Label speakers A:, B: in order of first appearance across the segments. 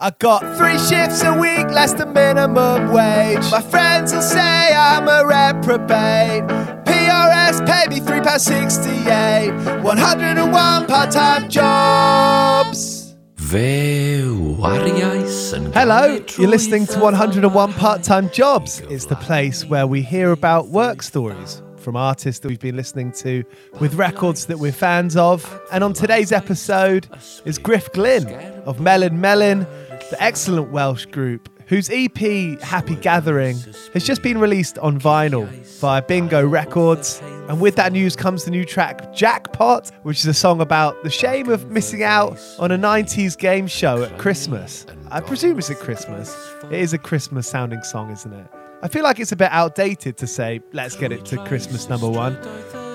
A: I got three shifts a week, less than minimum wage. My friends will say I'm a reprobate. PRS pay me £3.68. 101 part time jobs. Hello, you're listening to 101 Part Time Jobs. It's the place where we hear about work stories from artists that we've been listening to with records that we're fans of. And on today's episode is Griff Glyn of Melin Melin, the excellent Welsh group whose EP Happy Gathering has just been released on vinyl via Bingo Records. And with that news comes the new track Jackpot, which is a song about the shame of missing out on a 90s game show at Christmas. I presume it's at Christmas. It is a Christmas sounding song, isn't it? I feel like it's a bit outdated to say, let's get it to Christmas number one.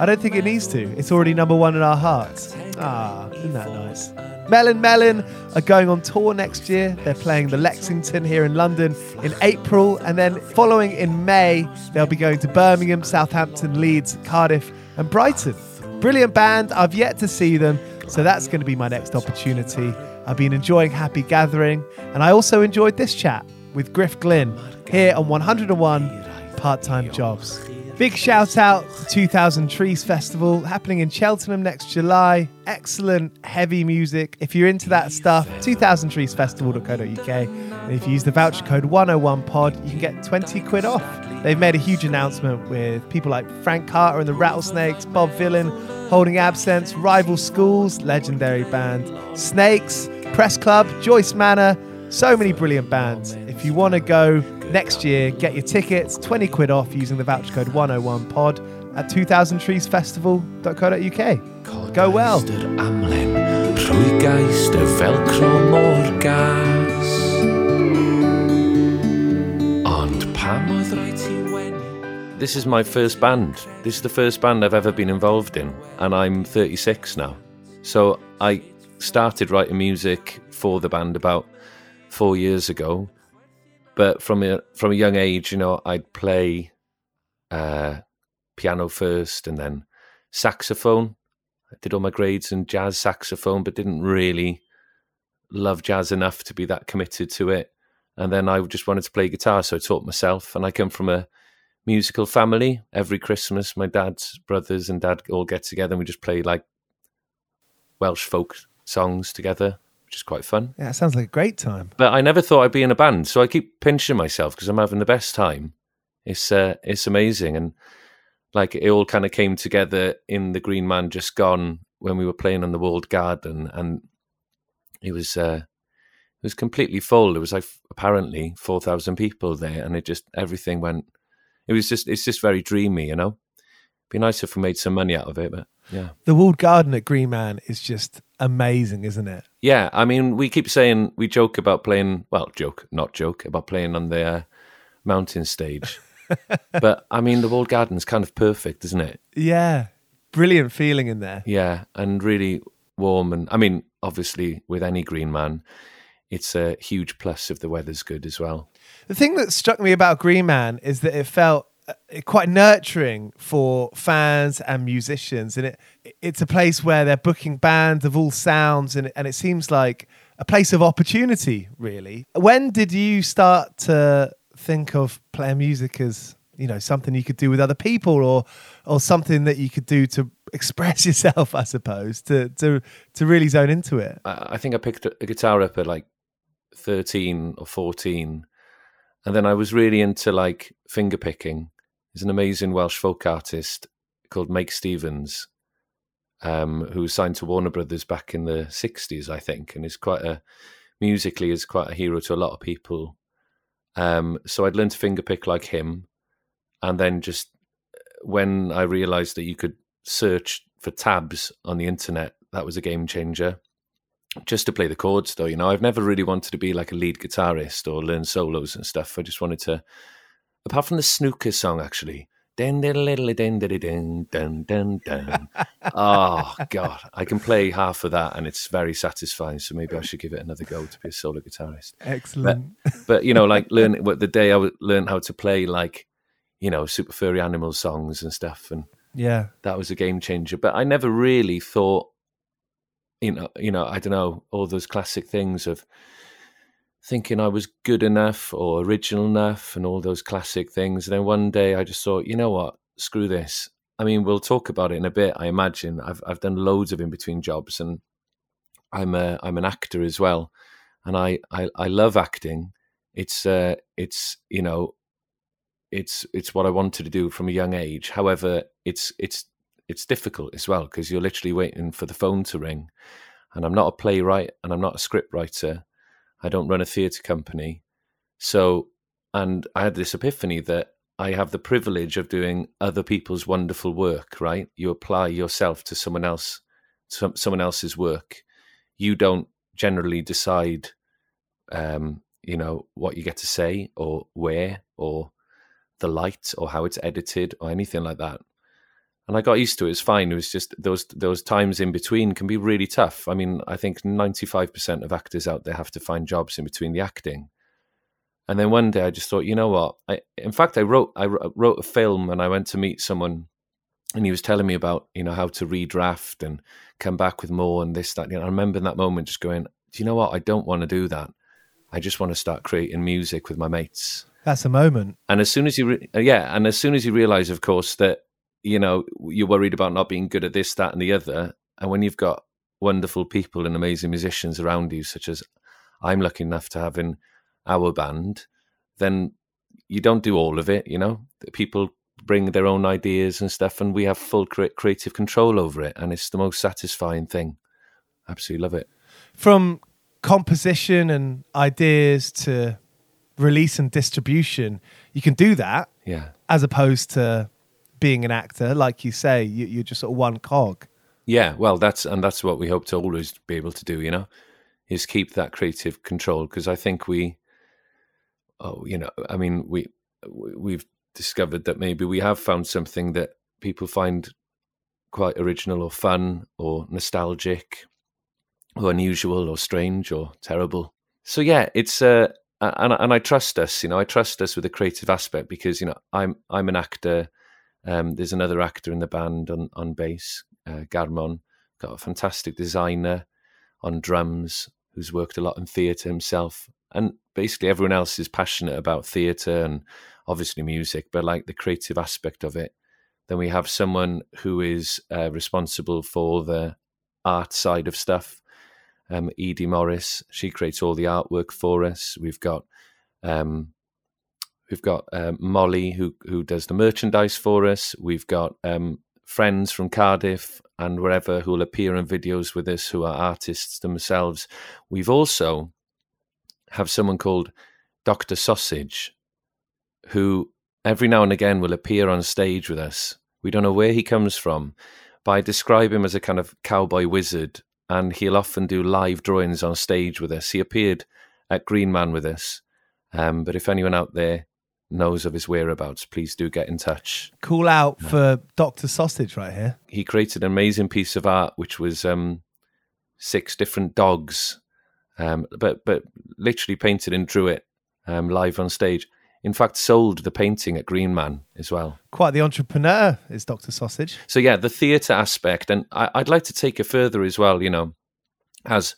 A: I don't think it needs to. It's already number one in our hearts. Ah, isn't that nice? Melin Melin are going on tour next year. They're playing the Lexington here in London in April, and then following in May, they'll be going to Birmingham, Southampton, Leeds, Cardiff, and Brighton. Brilliant band. I've yet to see them, so that's going to be my next opportunity. I've been enjoying Happy Gathering, and I also enjoyed this chat with Griff Glyn here on 101 Part Time Jobs. Big shout out to 2000 Trees Festival happening in Cheltenham next July. Excellent heavy music. If you're into that stuff, 2000treesfestival.co.uk. And if you use the voucher code 101pod, you can get 20 quid off. They've made a huge announcement with people like Frank Carter and the Rattlesnakes, Bob Vylan, Holding Absence, Rival Schools, legendary band, Snakes, Press Club, Joyce Manor, so many brilliant bands. If you want to go next year, get your tickets, 20 quid off using the voucher code 101pod at 2000treesfestival.co.uk. Go well.
B: This is my first band. This is the first band I've ever been involved in, and I'm 36 now. So I started writing music for the band about four years ago, but from a from a young age, you know, I'd play uh, piano first, and then saxophone. I did all my grades in jazz saxophone, but didn't really love jazz enough to be that committed to it. And then I just wanted to play guitar, so I taught myself. And I come from a musical family. Every Christmas, my dad's brothers and dad all get together, and we just play like Welsh folk songs together which is quite fun.
A: Yeah, it sounds like a great time.
B: But I never thought I'd be in a band, so I keep pinching myself because I'm having the best time. It's uh, it's amazing, and like it all kind of came together in the Green Man Just Gone when we were playing on the walled garden, and it was uh, it was completely full. There was like apparently four thousand people there, and it just everything went. It was just it's just very dreamy, you know. Be nice if we made some money out of it, but yeah.
A: The walled garden at Green Man is just amazing, isn't it?
B: Yeah, I mean, we keep saying we joke about playing. Well, joke, not joke about playing on the uh, mountain stage. but I mean, the walled garden's kind of perfect, isn't it?
A: Yeah, brilliant feeling in there.
B: Yeah, and really warm. And I mean, obviously, with any Green Man, it's a huge plus if the weather's good as well.
A: The thing that struck me about Green Man is that it felt Uh, quite nurturing for fans and musicians. And it it's a place where they're booking bands of all sounds and and it seems like a place of opportunity really. When did you start to think of playing music as you know something you could do with other people or or something that you could do to express yourself i suppose to to to really zone into it?
B: I think i picked a guitar up at like 13 or 14 and then i was really into like finger picking He's an amazing Welsh folk artist called Meic Stevens, um, who was signed to Warner Brothers back in the '60s, I think, and is quite a musically is quite a hero to a lot of people. Um, so I'd learned to fingerpick like him, and then just when I realised that you could search for tabs on the internet, that was a game changer. Just to play the chords, though, you know, I've never really wanted to be like a lead guitarist or learn solos and stuff. I just wanted to apart from the snooker song, actually. Den dilli den dilidun. Oh god, I can play half of that, and it's very satisfying. So maybe I should give it another go to be a solo guitarist.
A: Excellent.
B: But, but you know, like learn what the day I learned how to play like you know super furry animal songs and stuff, and
A: yeah,
B: that was a game changer. But I never really thought, you know, you know, I don't know all those classic things of thinking I was good enough or original enough and all those classic things. And then one day I just thought, you know what, screw this. I mean, we'll talk about it in a bit. I imagine I've I've done loads of in between jobs, and I'm a I'm an actor as well, and I I, I love acting. It's uh it's you know it's it's what I wanted to do from a young age. However, it's it's it's difficult as well because you're literally waiting for the phone to ring, and I'm not a playwright and I'm not a script writer, I don't run a theatre company. So, and I had this epiphany that I have the privilege of doing other people's wonderful work, right? You apply yourself to someone else, some, someone else's work. You don't generally decide, um, you know, what you get to say or where or the light or how it's edited or anything like that and I got used to it. It's fine. It was just those those times in between can be really tough. I mean, I think ninety five percent of actors out there have to find jobs in between the acting. And then one day I just thought, you know what? I, in fact, I wrote I wrote a film, and I went to meet someone, and he was telling me about you know how to redraft and come back with more and this that. You know, I remember in that moment just going, do you know what? I don't want to do that. I just want to start creating music with my mates.
A: That's a moment.
B: And as soon as you, re- yeah, and as soon as you realize, of course, that you know you're worried about not being good at this, that, and the other, and when you've got wonderful people and amazing musicians around you, such as I'm lucky enough to have in our band, then you don't do all of it. You know, people bring their own ideas and stuff, and we have full creative control over it, and it's the most satisfying thing. Absolutely love it.
A: From composition and ideas to release and distribution, you can do that.
B: Yeah.
A: As opposed to being an actor, like you say, you, are just sort of one cog.
B: Yeah, well, that's and that's what we hope to always be able to do. You know, is keep that creative control because I think we, oh, you know, I mean, we we've discovered that maybe we have found something that people find quite original or fun or nostalgic or unusual or strange or terrible. So yeah, it's uh, and and I trust us. You know, I trust us with the creative aspect because you know I'm I'm an actor. Um, there's another actor in the band on on bass, uh, Garmon, got a fantastic designer on drums who's worked a lot in theatre himself. And basically, everyone else is passionate about theatre and obviously music, but like the creative aspect of it. Then we have someone who is uh, responsible for the art side of stuff. Um, Edie Morris, she creates all the artwork for us. We've got um, we've got um, Molly who who does the merchandise for us. We've got um, friends from Cardiff and wherever who will appear in videos with us who are artists themselves. We've also have someone called Dr. Sausage who every now and again will appear on stage with us. We don't know where he comes from, but I describe him as a kind of cowboy wizard and he'll often do live drawings on stage with us. He appeared at Green Man with us. Um, but if anyone out there knows of his whereabouts, please do get in touch.
A: Call out for Dr. Sausage right here.
B: He created an amazing piece of art, which was um, six different dogs, um, but but literally painted and drew it um, live on stage. In fact, sold the painting at Green Man as well.
A: Quite the entrepreneur is Dr. Sausage.
B: So yeah, the theatre aspect, and I, would like to take it further as well. You know, as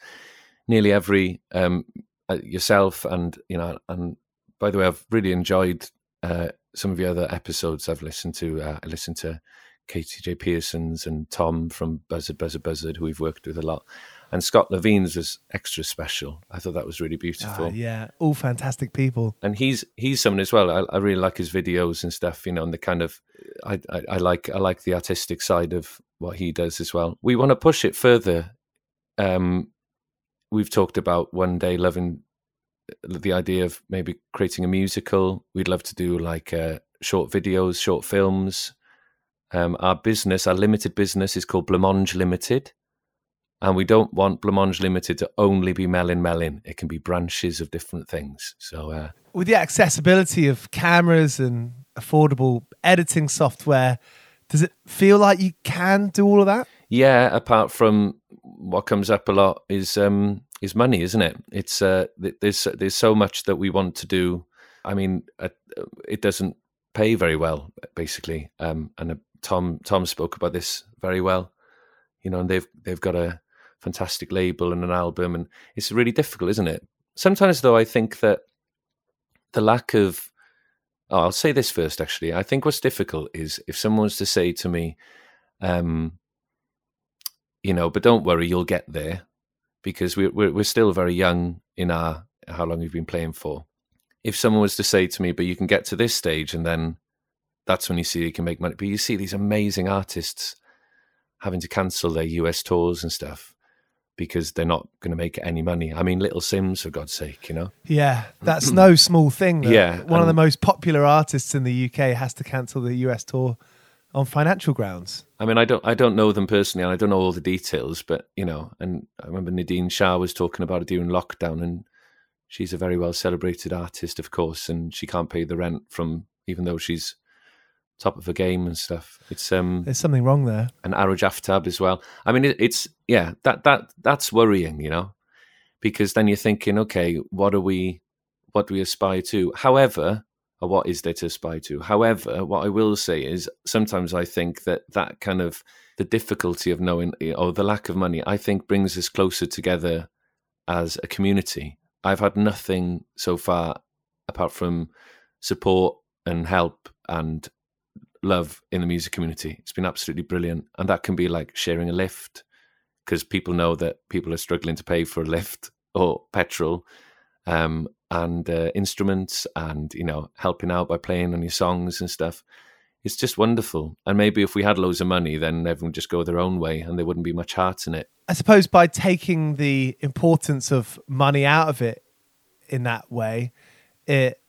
B: nearly every um, uh, yourself and you know and by the way, I've really enjoyed uh, some of the other episodes I've listened to. Uh, I listened to Katy J. Pearson's and Tom from Buzzard, Buzzard, Buzzard, who we've worked with a lot. And Scott Lavene's was extra special. I thought that was really beautiful. Uh,
A: yeah, all fantastic people.
B: And he's he's someone as well. I, I, really like his videos and stuff. You know, and the kind of I, I, I like I like the artistic side of what he does as well. We want to push it further. Um, we've talked about one day loving the idea of maybe creating a musical. We'd love to do like uh, short videos, short films. Um, our business, our limited business, is called Blancmange Limited, and we don't want Blancmange Limited to only be Melin Melin. It can be branches of different things. So, uh,
A: with the accessibility of cameras and affordable editing software, does it feel like you can do all of that?
B: Yeah. Apart from what comes up a lot is um, is money, isn't it? It's uh, there's there's so much that we want to do. I mean, uh, it doesn't pay very well, basically. Um, and uh, Tom Tom spoke about this very well. You know, and they've they've got a fantastic label and an album, and it's really difficult, isn't it? Sometimes, though, I think that the lack of oh, I'll say this first. Actually, I think what's difficult is if someone was to say to me, um, you know, but don't worry, you'll get there because we're, we're, we're still very young in our how long we've been playing for. If someone was to say to me, "But you can get to this stage, and then that's when you see you can make money," but you see these amazing artists having to cancel their US tours and stuff because they're not going to make any money. I mean, Little Simz, for God's sake, you know.
A: Yeah, that's no small thing.
B: Yeah,
A: one of the most popular artists in the UK has to cancel the US tour on financial grounds.
B: I mean, I don't, I don't know them personally, and I don't know all the details, but you know, and I remember Nadine Shah was talking about it during lockdown, and she's a very well celebrated artist, of course, and she can't pay the rent from even though she's top of her game and stuff. It's um,
A: there's something wrong there.
B: And Arooj Aftab as well. I mean, it, it's yeah, that that that's worrying, you know, because then you're thinking, okay, what are we, what do we aspire to? However, or what is there to aspire to? However, what I will say is sometimes I think that that kind of the difficulty of knowing or the lack of money, I think brings us closer together as a community. I've had nothing so far apart from support and help and love in the music community. It's been absolutely brilliant. And that can be like sharing a lift because people know that people are struggling to pay for a lift or petrol um, and uh, instruments and, you know, helping out by playing on your songs and stuff. It's just wonderful. And maybe if we had loads of money, then everyone would just go their own way and there wouldn't be much heart in it.
A: I suppose by taking the importance of money out of it in that way, it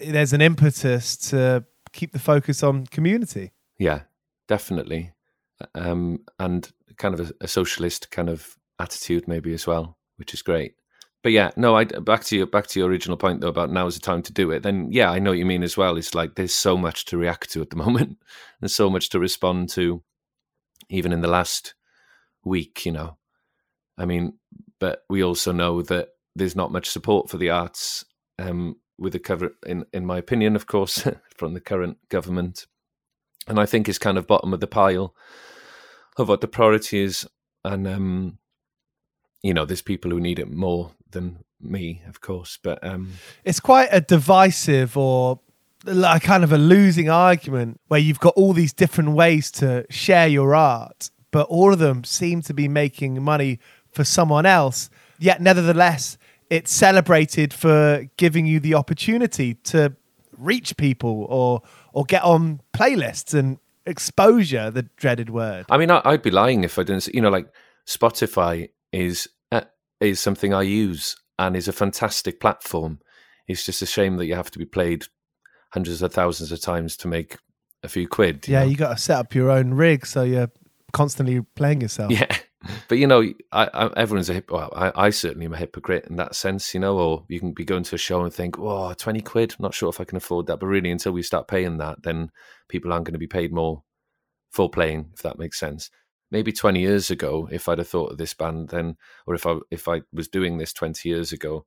A: there's an impetus to keep the focus on community.
B: Yeah, definitely. Um, and kind of a, a, socialist kind of attitude maybe as well, which is great. But yeah, no, I back to your back to your original point though about now is the time to do it. Then yeah, I know what you mean as well. It's like there's so much to react to at the moment. There's so much to respond to, even in the last week. You know, I mean, but we also know that there's not much support for the arts um, with the cover, in in my opinion, of course, from the current government, and I think it's kind of bottom of the pile of what the priority is, and um, you know, there's people who need it more than me, of course, but um,
A: it's quite a divisive or like kind of a losing argument where you've got all these different ways to share your art, but all of them seem to be making money for someone else. Yet, nevertheless, it's celebrated for giving you the opportunity to reach people or or get on playlists and exposure the dreaded word
B: i mean i'd be lying if i didn't you know like spotify is is something i use and is a fantastic platform it's just a shame that you have to be played hundreds of thousands of times to make a few quid
A: you yeah
B: know?
A: you got to set up your own rig so you're constantly playing yourself
B: yeah but you know, I, I, everyone's a hip. Well, I, I, certainly am a hypocrite in that sense, you know. Or you can be going to a show and think, "Oh, twenty quid. I'm not sure if I can afford that." But really, until we start paying that, then people aren't going to be paid more for playing, if that makes sense. Maybe twenty years ago, if I'd have thought of this band then, or if I if I was doing this twenty years ago,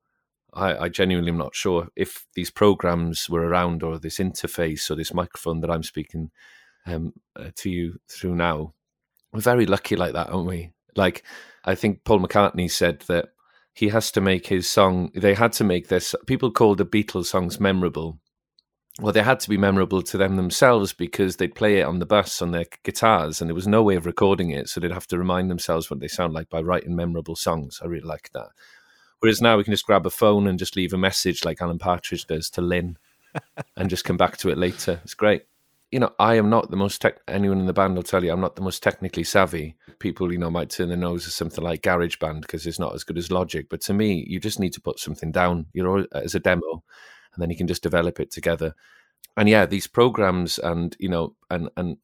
B: I, I genuinely am not sure if these programs were around or this interface or this microphone that I'm speaking um, uh, to you through now. We're very lucky like that, aren't we? Like, I think Paul McCartney said that he has to make his song, they had to make this, people call the Beatles songs memorable. Well, they had to be memorable to them themselves because they'd play it on the bus on their guitars and there was no way of recording it. So they'd have to remind themselves what they sound like by writing memorable songs. I really like that. Whereas now we can just grab a phone and just leave a message like Alan Partridge does to Lynn and just come back to it later. It's great you know, I am not the most tech. Anyone in the band will tell you I'm not the most technically savvy. People, you know, might turn their nose at something like GarageBand because it's not as good as Logic. But to me, you just need to put something down, you know, as a demo, and then you can just develop it together. And yeah, these programs and you know, and and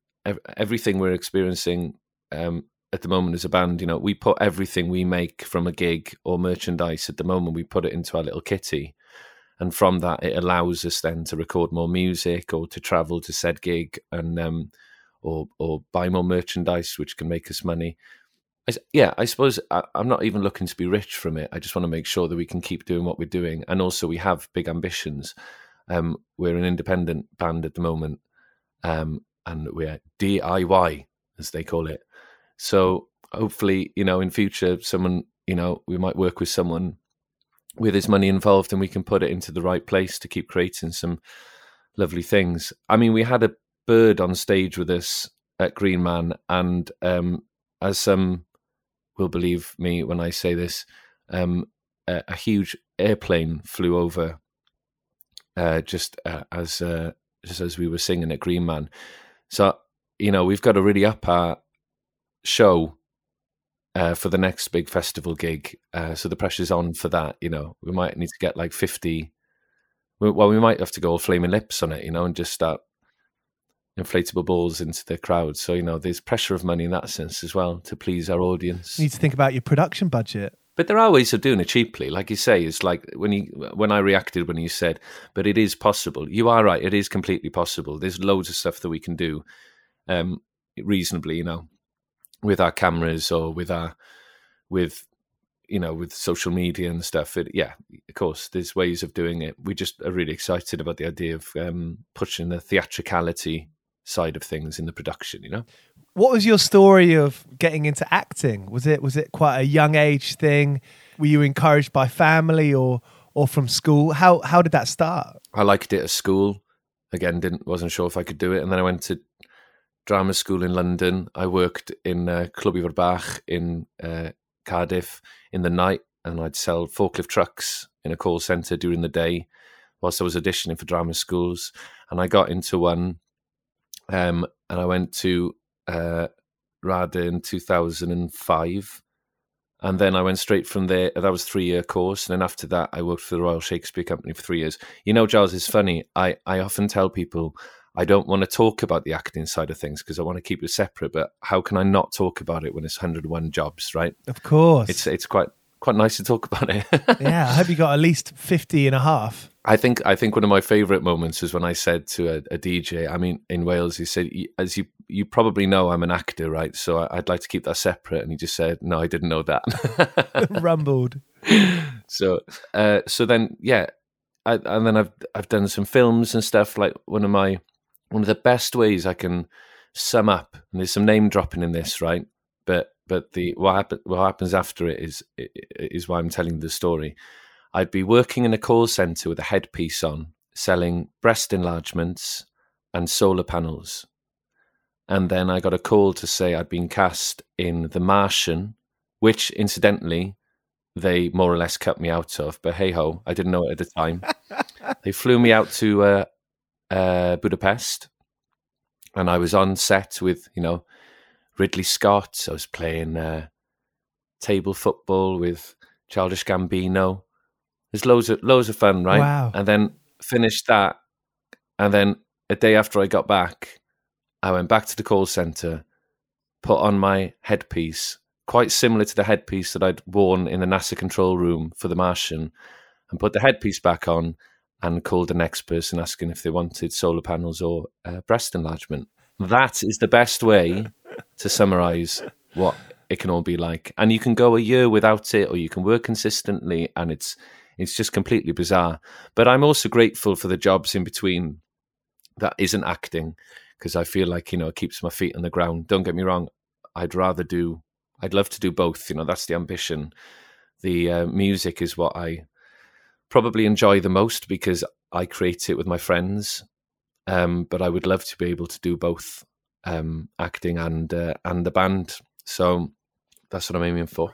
B: everything we're experiencing um, at the moment as a band, you know, we put everything we make from a gig or merchandise at the moment, we put it into our little kitty and from that it allows us then to record more music or to travel to said gig and um, or or buy more merchandise which can make us money I, yeah i suppose I, i'm not even looking to be rich from it. I just want to make sure that we can keep doing what we're doing. And also we have big ambitions. Um, we're an independent band at the moment um, and we're diy as they call it. So hopefully you know in future someone you know we might work with someone with his money involved and we can put it into the right place to keep creating some lovely things. I mean, we had a bird on stage with us at Green Man, and um, as some will believe me when I say this, um, a, a, huge airplane flew over uh, just uh, as uh, just as we were singing at Green Man. So you know, we've got to really up our show uh, for the next big festival gig. Uh, so the pressure's on for that. You know, we might need to get like fifty. Well, we might have to go all flaming lips on it, you know, and just start inflatable balls into the crowd. So you know, there's pressure of money in that sense as well to please our audience.
A: You need to think about your production budget.
B: But there are ways of doing it cheaply, like you say. It's like when you when I reacted when you said, "But it is possible." You are right; it is completely possible. There's loads of stuff that we can do, um, reasonably, you know with our cameras or with our with you know with social media and stuff it, yeah of course there's ways of doing it we just are really excited about the idea of um, pushing the theatricality side of things in the production you know
A: what was your story of getting into acting was it was it quite a young age thing were you encouraged by family or or from school? How how did that start?
B: I liked it at school. Again, didn't wasn't sure if I could do it, and then I went to drama school in London. I worked in uh, Clwb Ifor Bach in uh, Cardiff in the night, and I'd sell forklift trucks in a call centre during the day whilst I was auditioning for drama schools. And I got into one, um, and I went to uh, RADA in 2005. And then I went straight from there. That was three year course. And then after that, I worked for the Royal Shakespeare Company for three years. You know, Giles, it's funny. I, I often tell people I don't want to talk about the acting side of things because I want to keep it separate. But how can I not talk about it when it's 101 jobs, right?
A: Of course.
B: It's it's quite quite nice to talk about it.
A: yeah, I hope you got at least 50 and a half.
B: I think I think one of my favorite moments was when I said to a, a DJ, I mean in Wales, he said, as you you probably know, I'm an actor, right? So I'd like to keep that separate. And he just said, no, I didn't know that.
A: Rumbled.
B: So uh, so then yeah, I, and then I've I've done some films and stuff. Like one of my one of the best ways I can sum up, and there's some name dropping in this, right? But but the what happen, what happens after it is is why I'm telling the story. I'd be working in a call center with a headpiece on, selling breast enlargements and solar panels. And then I got a call to say I'd been cast in The Martian, which incidentally they more or less cut me out of. But hey ho, I didn't know it at the time. they flew me out to uh, uh, Budapest, and I was on set with you know Ridley Scott. I was playing uh, table football with Childish Gambino. There's loads of loads of fun, right?
A: Wow.
B: And then finished that, and then a day after I got back, I went back to the call center, put on my headpiece, quite similar to the headpiece that I'd worn in the NASA control room for the Martian, and put the headpiece back on and called the next person asking if they wanted solar panels or uh, breast enlargement. That is the best way to summarize what it can all be like. And you can go a year without it, or you can work consistently, and it's it's just completely bizarre. But I'm also grateful for the jobs in between that isn't acting because I feel like you know it keeps my feet on the ground. Don't get me wrong, I'd rather do. I'd love to do both. You know, that's the ambition. The uh, music is what I probably enjoy the most because I create it with my friends. Um, but I would love to be able to do both um, acting and uh, and the band. So that's what I'm aiming for.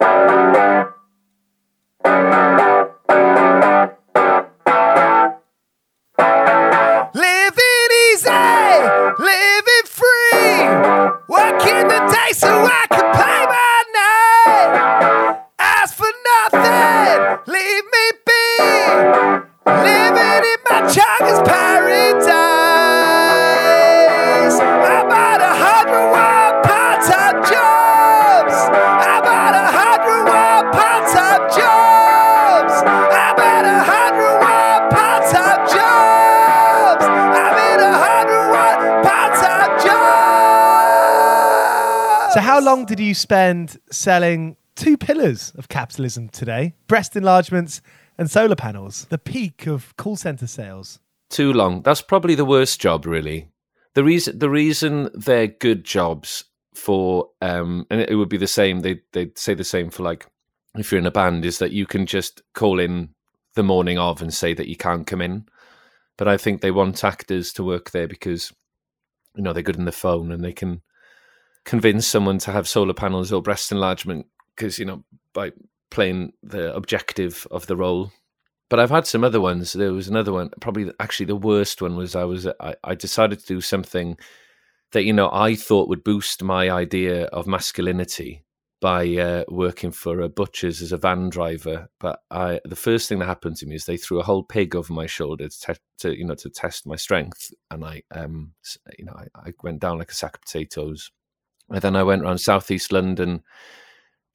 A: Living So, how long did you spend selling two pillars of capitalism today? Breast enlargements and solar panels, the peak of call center sales.
B: Too long. That's probably the worst job, really. The reason the reason they're good jobs for um and it would be the same, they they'd say the same for like if you're in a band, is that you can just call in the morning of and say that you can't come in. But I think they want actors to work there because you know they're good on the phone and they can convince someone to have solar panels or breast enlargement because you know by playing the objective of the role. But I've had some other ones. There was another one, probably actually the worst one was I was I, I decided to do something that you know I thought would boost my idea of masculinity by uh, working for a butcher's as a van driver. But I, the first thing that happened to me is they threw a whole pig over my shoulder to, te- to you know to test my strength, and I um you know I, I went down like a sack of potatoes. And then I went around southeast London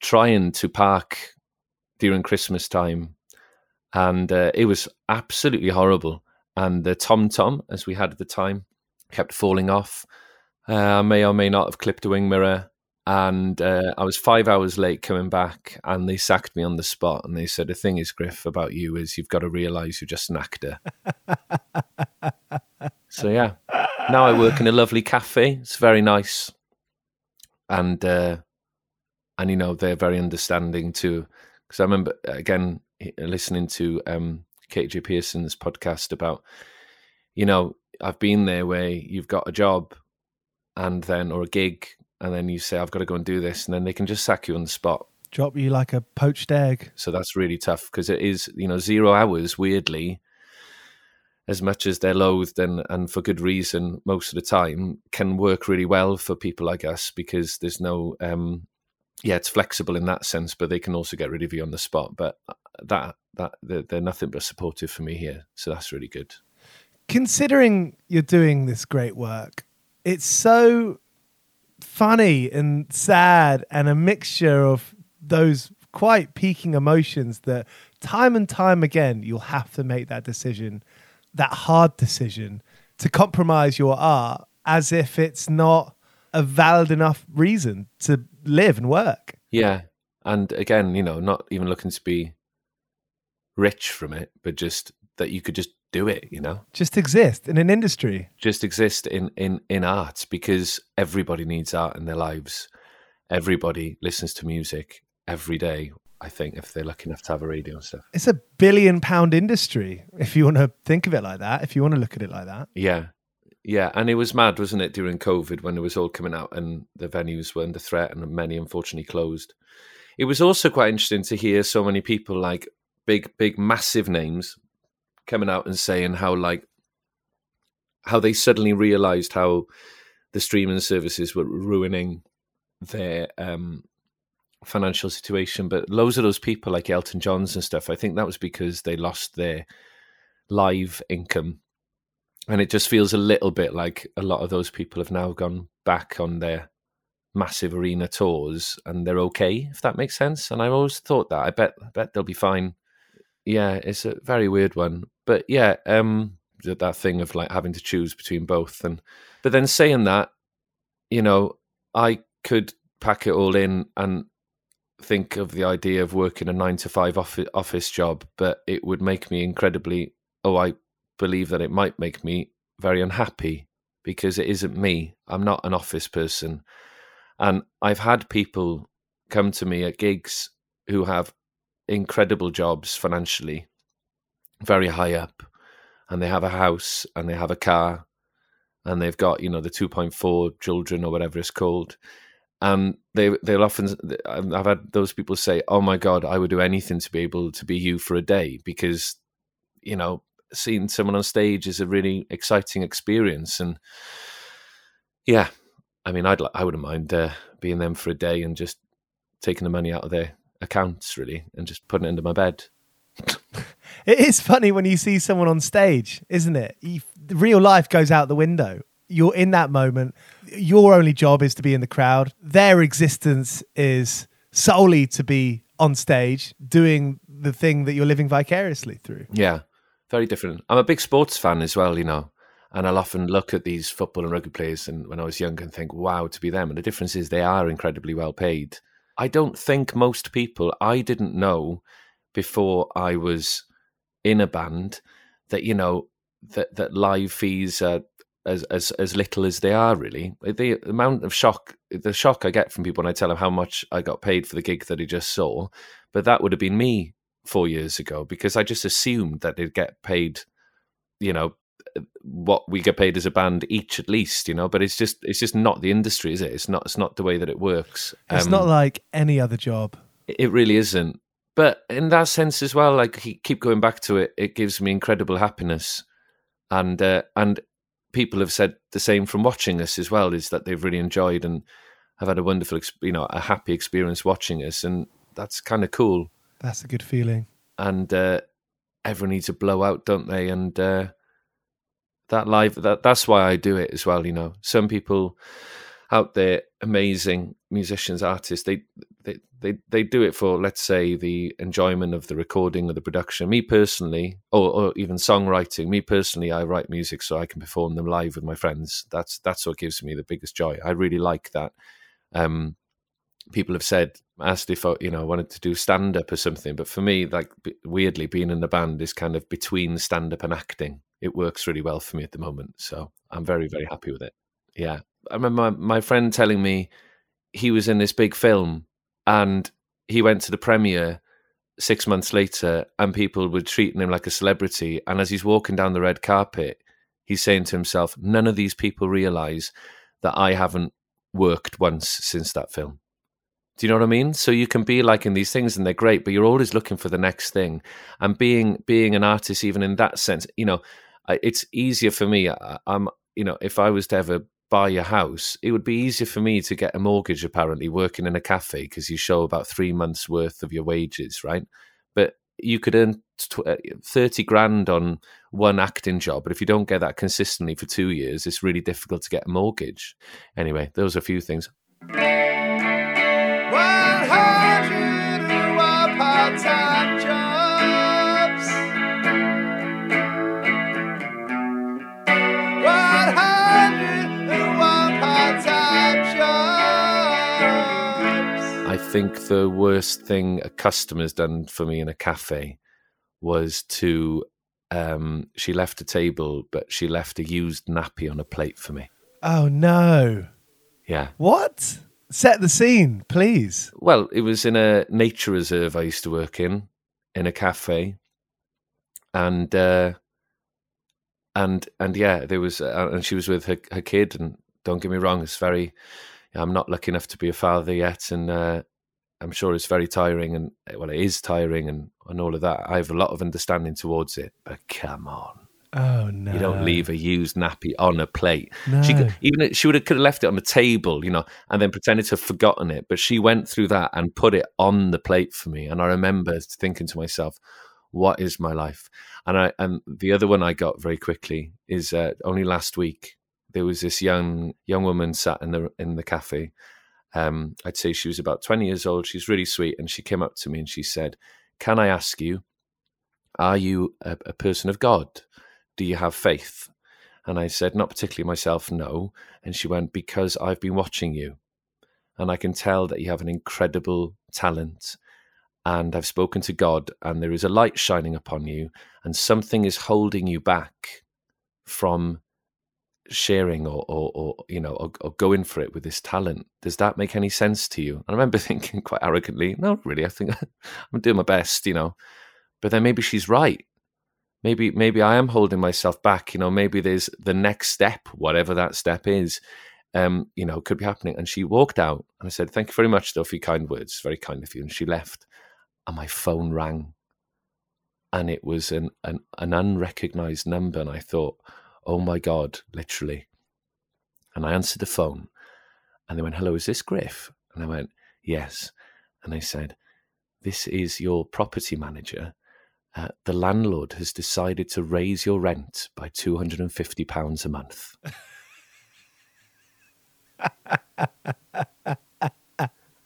B: trying to park during Christmas time, and uh, it was absolutely horrible. And the tom tom, as we had at the time, kept falling off. Uh, I may or may not have clipped a wing mirror, and uh, I was five hours late coming back, and they sacked me on the spot. And they said, "The thing is, Griff, about you is you've got to realise you're just an actor." so yeah, now I work in a lovely cafe. It's very nice, and uh, and you know they're very understanding too. Because I remember again listening to um, KJ Pearson's podcast about, you know, I've been there where you've got a job, and then or a gig, and then you say I've got to go and do this, and then they can just sack you on the spot.
A: Drop you like a poached egg.
B: So that's really tough because it is, you know, zero hours. Weirdly, as much as they're loathed and, and for good reason most of the time can work really well for people like us because there's no um yeah it's flexible in that sense but they can also get rid of you on the spot. But uh, that that they're, they're nothing but supportive for me here so that's really good.
A: Considering you're doing this great work it's so funny and sad and a mixture of those quite peaking emotions that time and time again you'll have to make that decision that hard decision to compromise your art as if it's not a valid enough reason to live and work.
B: Yeah. And again, you know, not even looking to be rich from it, but just that you could just do it, you know?
A: Just exist in an industry.
B: Just exist in in in art because everybody needs art in their lives. Everybody listens to music every day I think, if they're lucky enough to have a radio and stuff.
A: It's a billion pound industry, if you want to think of it like that, if you want to look at it like that.
B: Yeah. Yeah. And it was mad, wasn't it, during COVID when it was all coming out and the venues were under threat and many unfortunately closed. It was also quite interesting to hear so many people like big, big, massive names coming out and saying how, like, how they suddenly realized how the streaming services were ruining their um financial situation, but loads of those people like Elton John's and stuff, I think that was because they lost their live income. And it just feels a little bit like a lot of those people have now gone back on their massive arena tours and they're okay, if that makes sense. And I always thought that. I bet I bet they'll be fine. Yeah, it's a very weird one. But yeah, um that thing of like having to choose between both and but then saying that, you know, I could pack it all in and think of the idea of working a nine to five office job, but it would make me incredibly. Oh, I believe that it might make me very unhappy because it isn't me. I'm not an office person. And I've had people come to me at gigs who have incredible jobs financially, very high up, and they have a house and they have a car and they've got, you know, the 2.4 children or whatever it's called and they they'll often I've had those people say, "Oh my god, I would do anything to be able to be you for a day," because you know seeing someone on stage is a really exciting experience, and yeah, I mean, I'd I wouldn't mind uh, being them for a day and just taking the money out of their accounts really and just putting it under my bed.
A: it is funny when you see someone on stage, isn't it? You, real life goes out the window you're in that moment. Your only job is to be in the crowd. Their existence is solely to be on stage doing the thing that you're living vicariously through.
B: Yeah, very different. I'm a big sports fan as well, you know, and I'll often look at these football and rugby players and when I was young and think, wow, to be them. And the difference is they are incredibly well paid. I don't think most people, I didn't know before I was in a band that, you know, that, that live fees are as as as little as they are really. The amount of shock the shock i get from people when i tell them how much i got paid for the gig that he just saw but that would have been me four years ago because i just assumed that they'd get paid you know what we get paid as a band each at least you know? But it's just it's just not the industry is it? It's not it's not the way that it works.
A: It's um, not like any other job.
B: it really isn't. But in that sense as well like keep going back to it it gives me incredible happiness. And uh, and people have said the same from watching us as well is that they've really enjoyed and have had a wonderful you know a happy experience watching us and that's kind of cool.
A: That's a good feeling.
B: And uh, everyone needs a blowout don't they? And uh, that live that that's why i do it as well you know. Some people out there amazing musicians artists they they, they do it for let's say the enjoyment of the recording or the production. Me personally, or, or even songwriting. Me personally, I write music so I can perform them live with my friends. That's that's what gives me the biggest joy. I really like that. Um, people have said asked if I, you know I wanted to do stand up or something, but for me, like weirdly, being in the band is kind of between stand up and acting. It works really well for me at the moment, so I'm very very happy with it. Yeah, I remember my, my friend telling me he was in this big film and he went to the premiere six months later and people were treating him like a celebrity. And as he's walking down the red carpet, he's saying to himself, none of these people realize that I haven't worked once since that film. Do you know what I mean? So you can be like in these things and they're great, but you're always looking for the next thing. And being being an artist, even in that sense, you know, it's easier for me. I'm, you know, if I was to ever buy your house, it would be easier for me to get a mortgage apparently working in a cafe because you show about three months worth of your wages, right? But you could earn uh, 30 grand on one acting job, but if you don't get that consistently for two years, it's really difficult to get a mortgage. Anyway, those are a few things. Think the worst thing a customer's done for me in a cafe was to um, she left a table, but she left a used nappy on a plate for me.
A: Oh no!
B: Yeah.
A: What? Set the scene, please.
B: Well, it was in a nature reserve I used to work in, in a cafe, and uh, and and yeah, there was, uh, and she was with her her kid. And don't get me wrong, it's very. I'm not lucky enough to be a father yet, and uh, I'm sure it's very tiring and well, it is tiring and, and all of that. I have a lot of understanding towards it, but come on.
A: Oh no!
B: You don't leave a used nappy on a plate.
A: No.
B: She could, even she would have could have left it on the table, you know, and then pretended to have forgotten it. But she went through that and put it on the plate for me. And I remember thinking to myself, "What is my life?" And I and the other one I got very quickly is uh, only last week there was this young young woman sat in the in the cafe um, I'd say she was about 20 years old. She's really sweet. And she came up to me and she said, Can I ask you, are you a, a person of God? Do you have faith? And I said, Not particularly myself, no. And she went, Because I've been watching you. And I can tell that you have an incredible talent. And I've spoken to God, and there is a light shining upon you, and something is holding you back from sharing or, or, or you know, or, or, going for it with this talent. Does that make any sense to you? And I remember thinking quite arrogantly, no, really, I think I'm doing my best, you know. But then maybe she's right. Maybe maybe I am holding myself back. You know, maybe there's the next step, whatever that step is. Um, you know, could be happening. And she walked out, and I said, "Thank you very much, though, for your kind words. Very kind of you." And she left, and my phone rang, and it was an an, an unrecognized number, and I thought oh my God, literally. And I answered the phone and they went, hello, is this Griff? And I went, yes. And they said, this is your property manager. Uh, the landlord has decided to raise your rent by £250 a month.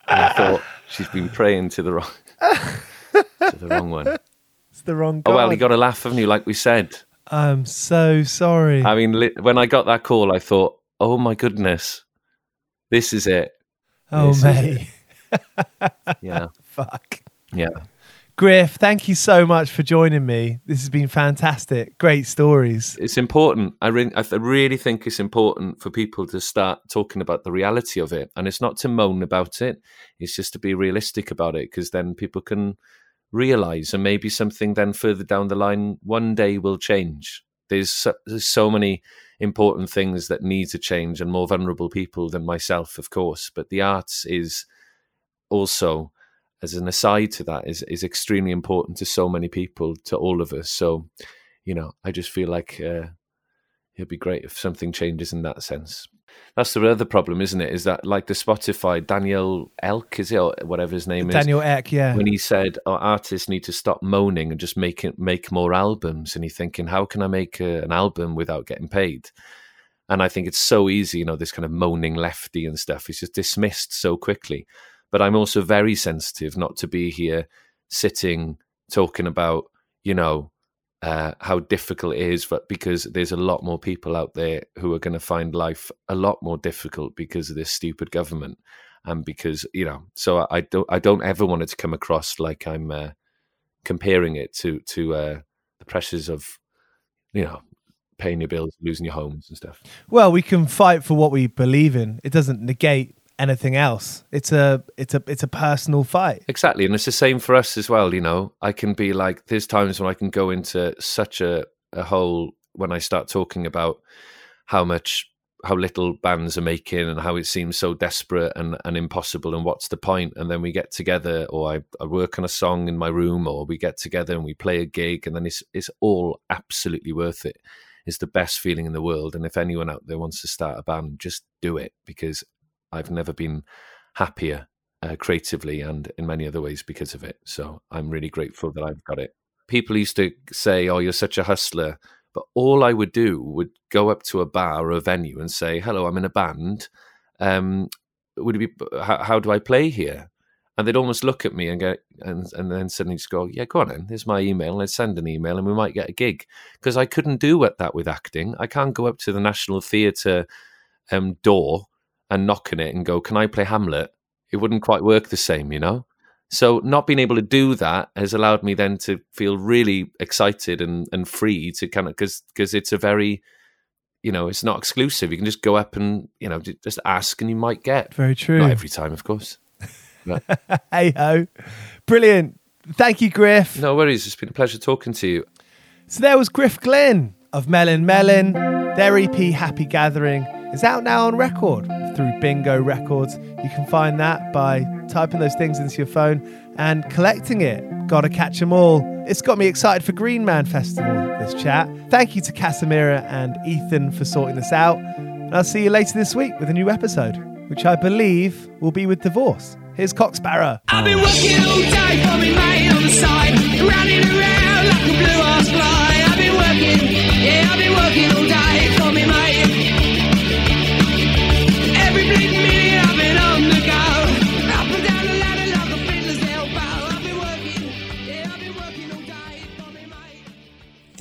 B: I thought she's been praying to the wrong to the wrong one.
A: It's the wrong. God.
B: Oh well, you got a laugh, haven't you? Like we said.
A: I'm so sorry.
B: I mean, li- when I got that call, I thought, "Oh my goodness, this is it."
A: Oh, this mate.
B: It. yeah.
A: Fuck.
B: Yeah.
A: Griff, thank you so much for joining me. This has been fantastic. Great stories.
B: It's important. I, re- I really think it's important for people to start talking about the reality of it. And it's not to moan about it, it's just to be realistic about it because then people can realize and maybe something then further down the line one day will change. There's so, there's so many important things that need to change and more vulnerable people than myself of course but the arts is also as an aside to that is is extremely important to so many people to all of us. So you know i just feel like uh, it'd be great if something changes in that sense that's the other problem, isn't it? Is that like the Spotify Daniel Ek, is it or whatever his name
A: Daniel is? Daniel Ek, yeah.
B: When he said, "Oh, artists need to stop moaning and just make it make more albums," and he's thinking, "How can I make a, an album without getting paid?" And I think it's so easy, you know, this kind of moaning lefty and stuff is just dismissed so quickly. but I'm also very sensitive not to be here sitting talking about, you know, uh, how difficult it is, but because there's a lot more people out there who are going to find life a lot more difficult because of this stupid government, and because you know, so I don't, I don't ever want it to come across like I'm uh, comparing it to to uh, the pressures of, you know, paying your bills, losing your homes and stuff.
A: Well, we can fight for what we believe in. It doesn't negate anything else. It's a it's a it's a personal fight.
B: Exactly, and it's the same for us as well. You know, I can be like, there's times when I can go into such a a hole when I start talking about how much how little bands are making and how it seems so desperate and, and impossible and what's the point and then we get together or I, I work on a song in my room or we get together and we play a gig and then it's it's all absolutely worth it it's the best feeling in the world and if anyone out there wants to start a band just do it because I've never been happier uh, creatively and in many other ways because of it. So I'm really grateful that I've got it. People used to say, "Oh, you're such a hustler," but all I would do would go up to a bar or a venue and say, "Hello, I'm in a band. Um, would it be how, how do I play here?" And they'd almost look at me and go, and, and then suddenly just go, "Yeah, go on then. Here's my email. Let's send an email, and we might get a gig." Because I couldn't do that with acting. I can't go up to the National Theatre um, door and knock on it and go, "Can I play Hamlet?" It wouldn't quite work the same, you know. So not being able to do that has allowed me then to feel really excited and, and free to kind of because because it's a very you know it's not exclusive. You can just go up and you know just ask and you might get.
A: Very true.
B: Not every time, of course.
A: hey ho, brilliant. Thank you, Griff.
B: No worries. It's been a pleasure talking to you.
A: So there was Griff Glyn of Melin Melin. Their EP Happy Gathering is out now on record through Bingo Records. You can find that by typing those things into your phone and collecting it. Gotta catch them all. It's got me excited for Green Man Festival, this chat. Thank you to Casimira and Ethan for sorting this out. And I'll see you later this week with a new episode, which I believe will be with Divorce. Here's Cock Sparrer.
C: I've been working all day mate on the side, running around like a blue ass fly. I've been working, yeah, I've been working